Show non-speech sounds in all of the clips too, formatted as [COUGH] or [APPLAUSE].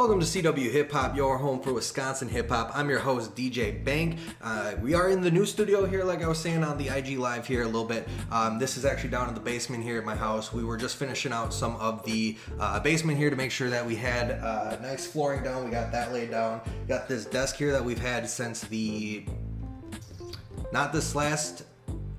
Welcome to CW Hip Hop, your home for Wisconsin hip hop. I'm your host, DJ Bank. Uh, we are in the new studio here, like I was saying on the IG Live here a little bit. Um, this is actually down in the basement here at my house. We were just finishing out some of the uh, basement here to make sure that we had uh, nice flooring down. We got that laid down. Got this desk here that we've had since the not this last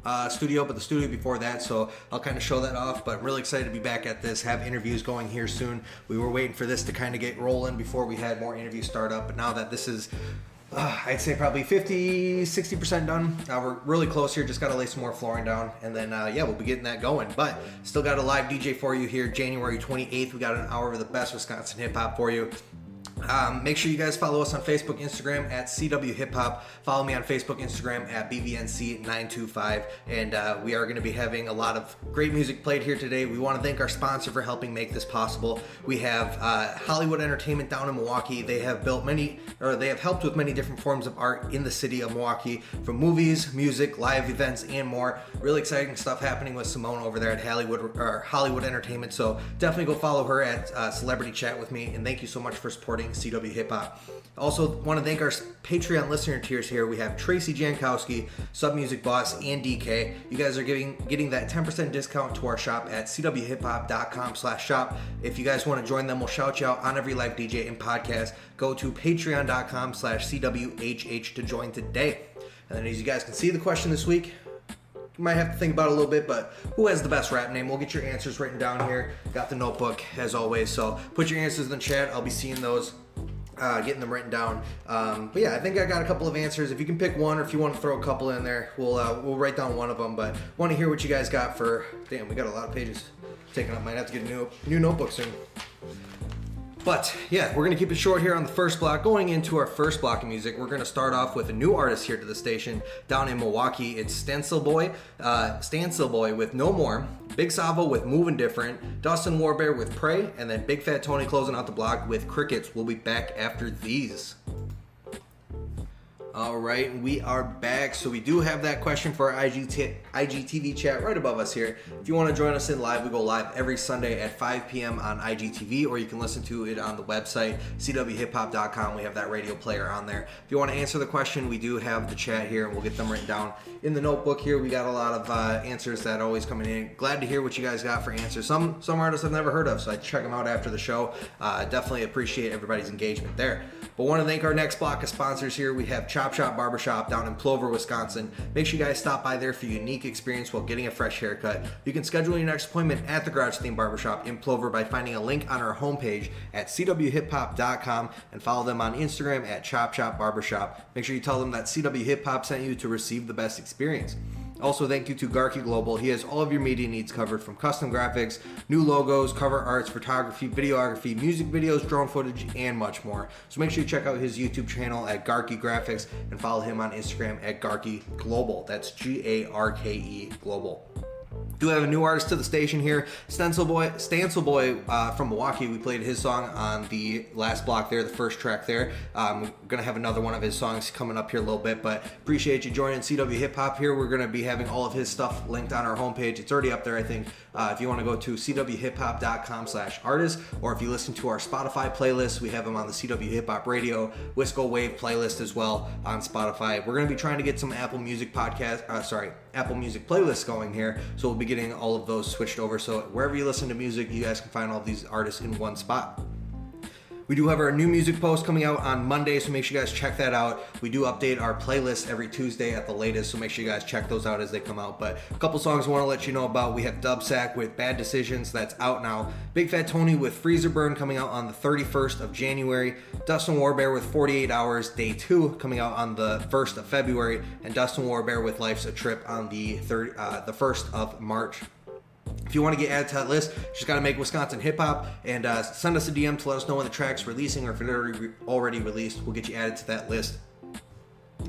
uh, studio, but the studio before that. So I'll kind of show that off. But really excited to be back at this. Have interviews going here soon. We were waiting for this to kind of get rolling before we had more interviews start up. But now that this is uh, I'd say probably 50, 60% done. Uh, we're really close here. Just got to lay some more flooring down. And then, uh, yeah, we'll be getting that going. But still got a live DJ for you here, January 28th. We got an hour of the best Wisconsin hip hop for you. Um, make sure you guys follow us on Facebook, Instagram at CW Hip Hop. Follow me on Facebook, Instagram at BVNC925. And uh, we are going to be having a lot of great music played here today. We want to thank our sponsor for helping make this possible. We have uh, Hollywood Entertainment down in Milwaukee. They have built many, or they have helped with many different forms of art in the city of Milwaukee, from movies, music, live events, and more. Really exciting stuff happening with Simone over there at Hollywood, or Hollywood Entertainment. So definitely go follow her at uh, Celebrity Chat with me. And thank you so much for supporting CW Hip Hop. Also, want to thank our Patreon listener tiers here. We have Tracy Jankowski, Sub Music Boss, and DK. You guys are getting getting that 10% discount to our shop at cwhiphop.com slash shop. If you guys want to join them, we'll shout you out on every live DJ and podcast. Go to patreon.com slash cwhh to join today. And then as you guys can see the question this week, might have to think about it a little bit, but who has the best rap name? We'll get your answers written down here. Got the notebook as always, so put your answers in the chat. I'll be seeing those. Uh, getting them written down, um, but yeah, I think I got a couple of answers. If you can pick one, or if you want to throw a couple in there, we'll uh, we'll write down one of them. But want to hear what you guys got for? Damn, we got a lot of pages taken up. Might have to get a new new notebook soon. But yeah, we're gonna keep it short here on the first block. Going into our first block of music, we're gonna start off with a new artist here to the station down in Milwaukee. It's Stancilboi, uh, Stancilboi with No More, Big Savo with Moving Different, Dustin Warbear with Prey, and then Big Fat Tony closing out the block with Crickets. We'll be back after these. All right, we are back. So we do have that question for our IGT, IGTV chat right above us here. If you want to join us in live, we go live every Sunday at 5 p.m. on IGTV, or you can listen to it on the website cwhiphop.com. We have that radio player on there. If you want to answer the question, we do have the chat here, and we'll get them written down in the notebook here. We got a lot of uh, answers that always coming in. Glad to hear what you guys got for answers. Some some artists I've never heard of, so I check them out after the show. Uh, definitely appreciate everybody's engagement there. But want to thank our next block of sponsors here. We have Chop Shop Barbershop down in Plover, Wisconsin. Make sure you guys stop by there for a unique experience while getting a fresh haircut. You can schedule your next appointment at the Garage Theme Barbershop in Plover by finding a link on our homepage at cwhiphop.com and follow them on Instagram at Chop Shop Barbershop. Make sure you tell them that CW Hip Hop sent you to receive the best experience. Also, thank you to Garke Global. He has all of your media needs covered from custom graphics, new logos, cover arts, photography, videography, music videos, drone footage, and much more. So make sure you check out his YouTube channel at Garke Graphics and follow him on Instagram at Garke Global. That's G A R K E Global do have a new artist to the station here, Stancilboi. Stencil Boy uh, from Milwaukee. We played his song on the last block there, the first track there. Um, we're gonna have another one of his songs coming up here a little bit, but appreciate you joining CW Hip Hop here. We're gonna be having all of his stuff linked on our homepage. It's already up there, I think. Uh, if you want to go to cwhiphop.com/artist, or if you listen to our Spotify playlist, we have them on the CW Hip Hop Radio Wisco Wave playlist as well on Spotify. We're gonna be trying to get some Apple Music podcast, uh, sorry, Apple Music playlists going here, we'll be getting all of those switched over. So wherever you listen to music, you guys can find all these artists in one spot. We do have our new music post coming out on Monday, so make sure you guys check that out. We do update our playlist every Tuesday at the latest, so make sure you guys check those out as they come out. But a couple songs I want to let you know about. We have Dubb Saq with Bad Decisions, that's out now. Big Fat Tony with Freezer Burn coming out on the 31st of January. Dustin Warbear with 48 Hours, Day 2 coming out on the 1st of February. And Dustin Warbear with Life's a Trip on the, third, uh, the 1st of March. If you want to get added to that list, just got to make Wisconsin hip hop and uh, send us a DM to let us know when the track's releasing or if it's already, already released. We'll get you added to that list.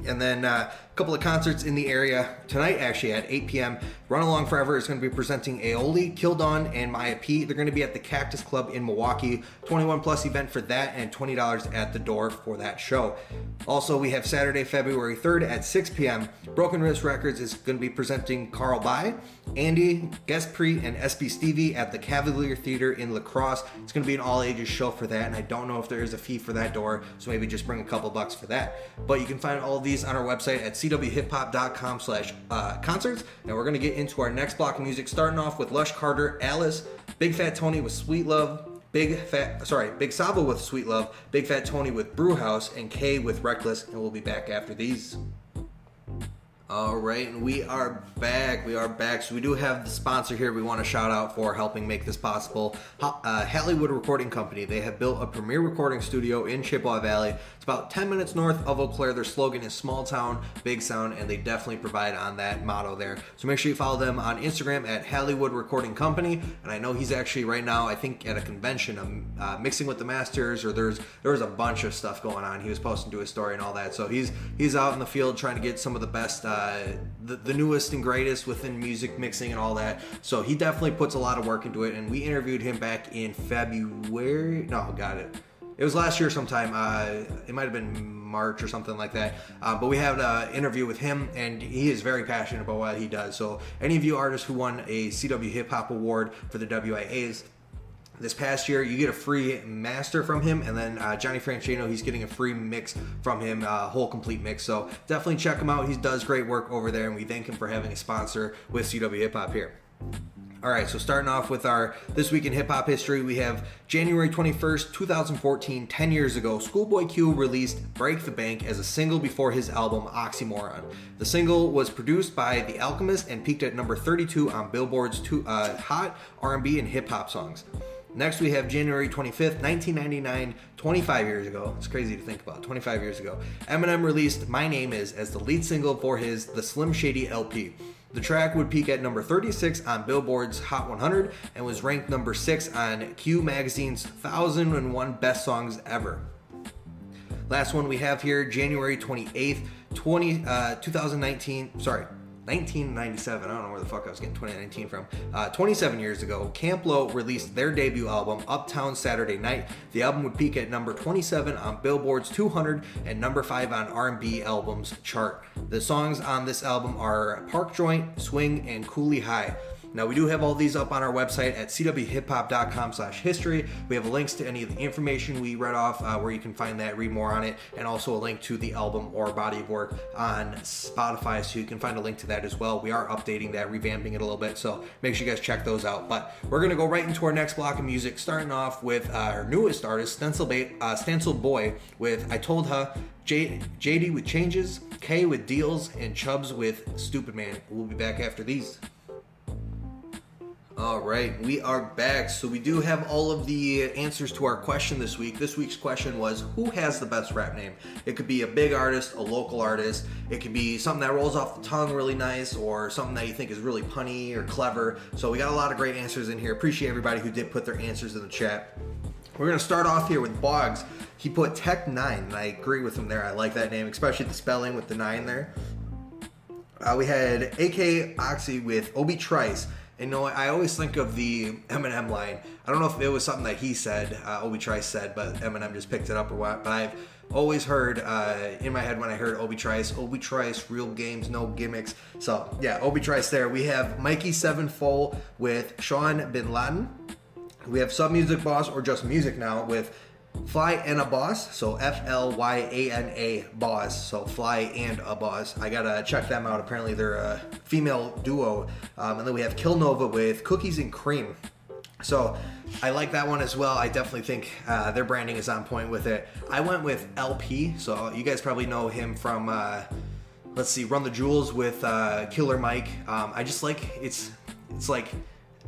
And then uh, a couple of concerts in the area tonight, actually at 8 p.m. Run Along Forever is going to be presenting aoli Kildon, and Maya P. They're going to be at the Cactus Club in Milwaukee. 21 plus event for that, and $20 at the door for that show. Also, we have Saturday, February 3rd at 6 p.m. Broken Wrist Records is going to be presenting Carl By, Andy, Gespre, and SB Stevie at the Cavalier Theater in La Crosse. It's going to be an all ages show for that, and I don't know if there is a fee for that door, so maybe just bring a couple bucks for that. But you can find all of these on our website at cwhiphop.com slash uh, concerts, and we're going to get into our next block of music, starting off with Lush Carter, Alice, Big Fat Tony with Sweet Love, Big Fat, sorry, Big Saba with Sweet Love, Big Fat Tony with Brewhouse, and K with Reckless, and we'll be back after these. All right, and we are back. We are back. So we do have the sponsor here. We want to shout out for helping make this possible. Uh, Halliewood Recording Company. They have built a premier recording studio in Chippewa Valley. It's about 10 minutes north of Eau Claire. Their slogan is "Small Town, Big Sound," and they definitely provide on that motto there. So make sure you follow them on Instagram at Halliewood Recording Company. And I know he's actually right now, I think, at a convention, um, uh, mixing with the masters, or there's there's a bunch of stuff going on. He was posting to his story and all that. So he's he's out in the field trying to get some of the best. Uh, uh, the, the newest and greatest within music mixing and all that. So he definitely puts a lot of work into it. And we interviewed him back in February. No, got it. It was last year sometime. Uh, it might have been March or something like that. Uh, but we had an interview with him, and he is very passionate about what he does. So, any of you artists who won a CW Hip Hop Award for the WIAs, this past year, you get a free master from him, and then uh, Johnny Franchino, he's getting a free mix from him, uh, whole complete mix. So definitely check him out. He does great work over there, and we thank him for having a sponsor with CW Hip Hop here. All right, so starting off with our This Week in Hip Hop History, we have January 21st, 2014, 10 years ago, Schoolboy Q released Break the Bank as a single before his album Oxymoron. The single was produced by The Alchemist and peaked at number 32 on Billboard's two, uh, Hot R&B and Hip Hop Songs. Next, we have January 25th, 1999, 25 years ago. It's crazy to think about. 25 years ago. Eminem released My Name Is as the lead single for his The Slim Shady LP. The track would peak at number 36 on Billboard's Hot 100 and was ranked number 6 on Q Magazine's 1001 Best Songs Ever. Last one we have here, January 28th, 20, uh, 2019. Sorry, 1997. I don't know where the fuck I was getting 2019 from. Uh, 27 years ago, Camp Lo released their debut album, Uptown Saturday Night. The album would peak at number 27 on Billboard's 200 and number 5 on R&B albums chart. The songs on this album are Park Joint, Swing, and Coolie High. Now we do have all these up on our website at cwhiphop.com slash history. We have links to any of the information we read off uh, where you can find that, read more on it, and also a link to the album or body of work on Spotify so you can find a link to that as well. We are updating that, revamping it a little bit, so make sure you guys check those out. But we're going to go right into our next block of music, starting off with uh, our newest artist, Stancil, ba- uh, Stancilboi, with I Told Her, J- JD with Changes, K with Deals, and Chubbs with Stupid Man. We'll be back after these. All right, we are back. So we do have all of the answers to our question this week. This week's question was who has the best rap name? It could be a big artist, a local artist. It could be something that rolls off the tongue really nice or something that you think is really punny or clever. So we got a lot of great answers in here. Appreciate everybody who did put their answers in the chat. We're going to start off here with Boggs. He put Tech N9ne, and I agree with him there. I like that name, especially the spelling with the 9 there. Uh, we had AK Oxy with Obi Trice you know, I always think of the Eminem line. I don't know if it was something that he said, uh, Obi Trice said, but Eminem just picked it up or what. But I've always heard uh, in my head when I heard Obi Trice, Obi Trice, real games, no gimmicks. So yeah, Obi Trice there. We have Mikey Sevenfold with Sean Bin Laden. We have Sub Music Boss or just music now with Flyana Boss, so F L Y A N A Boss, so Fly and a Boss. I gotta check them out. Apparently, they're a female duo. Um, and then we have Kill Nova with Cookies and Cream. So I like that one as well. I definitely think uh, their branding is on point with it. I went with El-P, so you guys probably know him from. Uh, let's see, Run the Jewels with uh, Killer Mike. Um, I just like it's it's like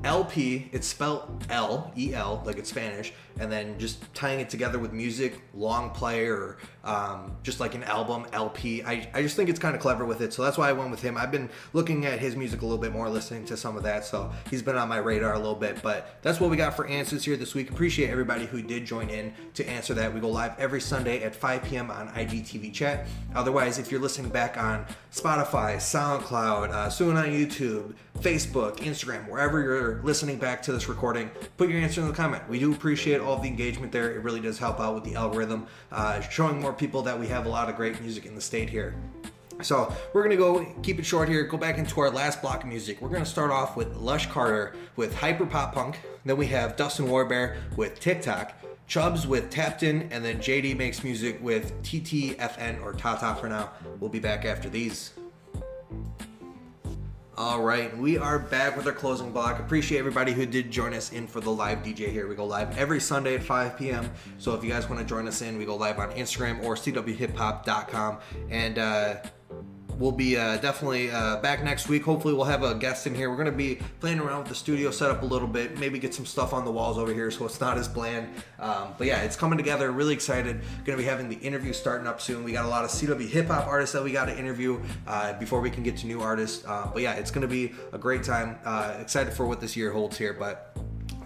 El-P, it's spelled L, E L, like it's Spanish, and then just tying it together with music, long play, or um, just like an album, LP. I, I just think it's kind of clever with it, so that's why I went with him. I've been looking at his music a little bit more, listening to some of that, so he's been on my radar a little bit. But that's what we got for answers here this week. Appreciate everybody who did join in to answer that. We go live every Sunday at 5 p.m. on IGTV chat. Otherwise, if you're listening back on Spotify, SoundCloud, uh, soon on YouTube, Facebook, Instagram, wherever you're listening back to this recording, put your answer in the comment. We do appreciate all the engagement there. It really does help out with the algorithm, uh, showing more people that we have a lot of great music in the state here. So we're gonna go keep it short here. Go back into our last block of music. We're gonna start off with Lush Carter with Hyper Pop Punk. Then we have Dustin Warbear with TikTok. Chubbs with Tapped In, and then JD makes music with TTFN or Tata for now. We'll be back after these. All right, we are back with our closing block. Appreciate everybody who did join us in for the live DJ here. We go live every Sunday at 5 p.m. So if you guys want to join us in, we go live on Instagram or cwhiphop.com. And uh, we'll be uh, definitely uh, back next week. Hopefully, we'll have a guest in here. We're going to be playing around with the studio setup a little bit, maybe get some stuff on the walls over here [LAUGHS] so it's not as bland. Um, but yeah, it's coming together. Really excited. Going to be having the interview starting up soon. We got a lot of CW hip hop artists that we got to interview uh, before we can get to new artists. Uh, but yeah, it's going to be a great time. Uh, excited for what this year holds here. But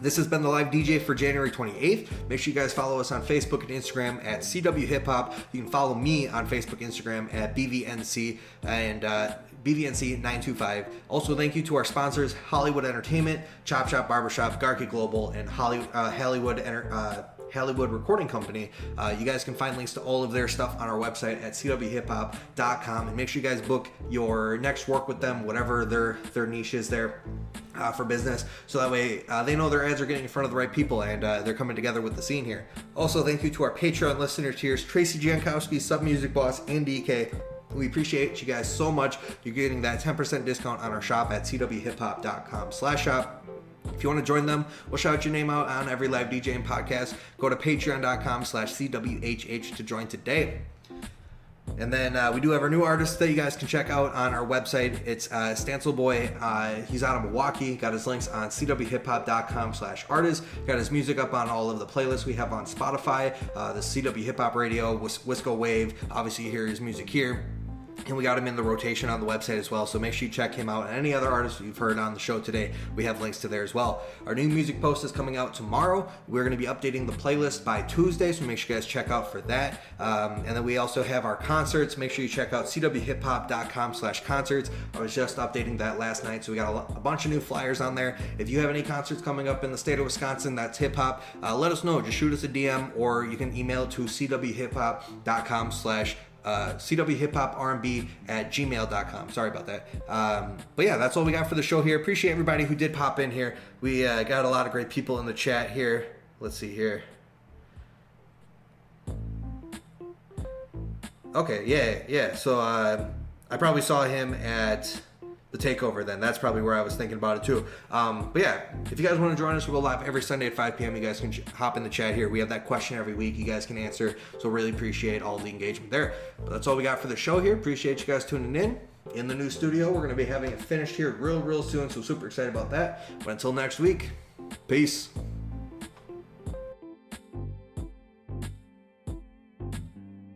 this has been the live DJ for January 28th. Make sure you guys follow us on Facebook and Instagram at CW Hip Hop. You can follow me on Facebook, Instagram at BVNC and uh, BVNC925. Also, thank you to our sponsors Hollywood Entertainment, Chop Shop Barbershop, Garke Global, and uh, Hollywood Enter- uh, Halliewood Recording Company. Uh, you guys can find links to all of their stuff on our website at cwhiphop.com and make sure you guys book your next work with them, whatever their their niche is there. Uh, for business, so that way uh, they know their ads are getting in front of the right people and uh, they're coming together with the scene here. Also, thank you to our Patreon listener tiers Tracy Jankowski, Sub Music Boss, and DK. We appreciate you guys so much. You're getting that 10% discount on our shop at cwhiphop.com slash shop. If you want to join them, we'll shout your name out on every live DJ and podcast. Go to patreon.com slash CWHH to join today. And then uh, we do have our new artist that you guys can check out on our website. It's uh, Stancilboi. Uh, he's out of Milwaukee. Got his links on cwhiphop.com slash artist. Got his music up on all of the playlists we have on Spotify, uh, the CW Hip Hop Radio, Wisco Wave. Obviously, you hear his music here and we got him in the rotation on the website as well. So make sure you check him out. And any other artists you've heard on the show today, we have links to there as well. Our new music post is coming out tomorrow. We're going to be updating the playlist by Tuesday, so make sure you guys check out for that. Um, and then we also have our concerts. Make sure you check out cwhiphop.com/concerts. I was just updating that last night, so we got a, a, bunch of new flyers on there. If you have any concerts coming up in the state of Wisconsin, that's hip hop. Uh, let us know. Just shoot us a DM, or you can email to cwhiphop.com/concerts uh, cwhiphoprnb at gmail.com. Sorry about that. Um, but yeah, that's all we got for the show here. Appreciate everybody who did pop in here. We uh, got a lot of great people in the chat here. Let's see here. Okay, yeah, yeah. So uh, I probably saw him at the takeover then. That's probably where i was thinking about it too. Um, but yeah if you guys want to join us we'll go live every sunday at 5 p.m you guys can hop in the chat here. We have that question every week you guys can answer so really appreciate all the engagement there. But that's all we got for the show here. Appreciate you guys tuning in. In the new studio we're going to be having it finished here real real soon so super excited about that. But until next week peace